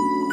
you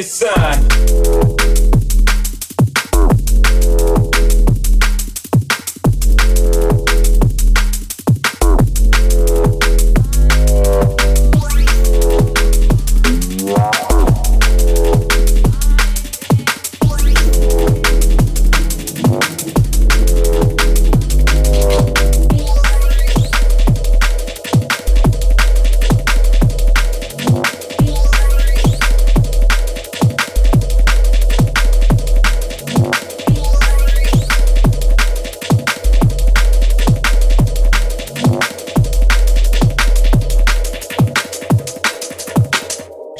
Just give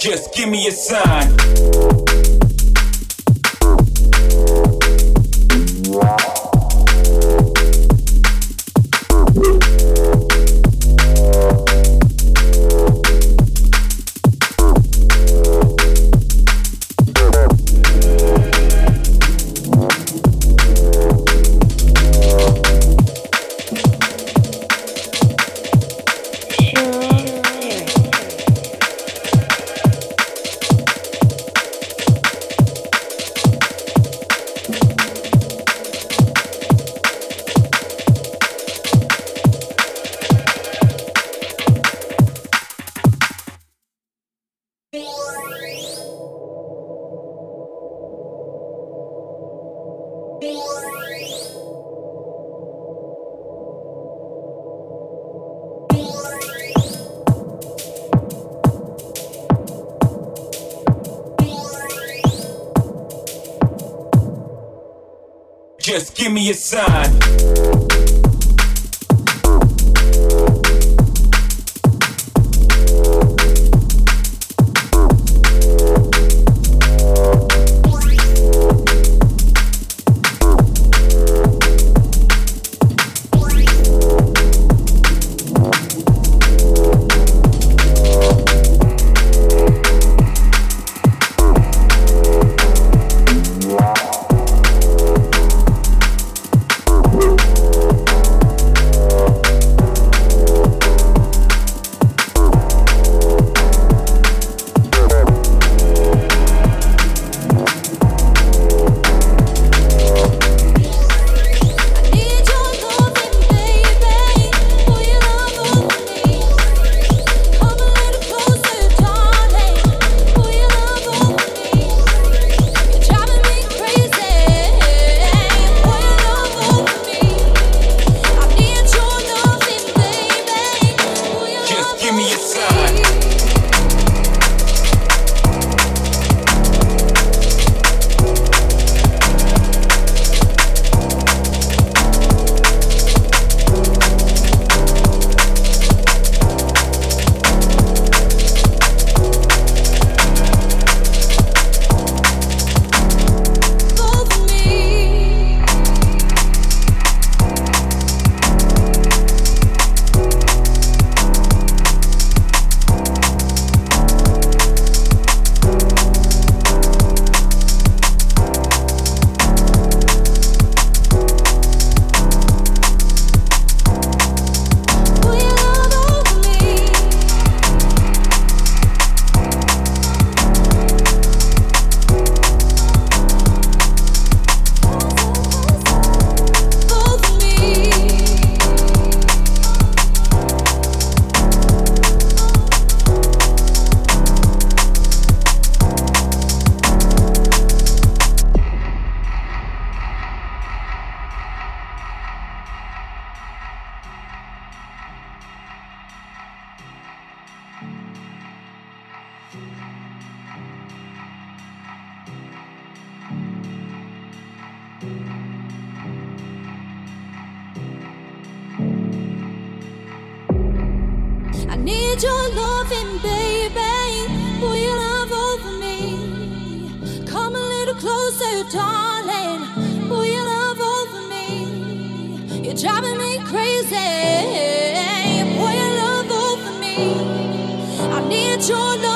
Just give me a sign. Just give your loving, baby. Will you love over me? Come a little closer, darling. You love over me? You're driving me crazy. Will you love over me? I need your loving,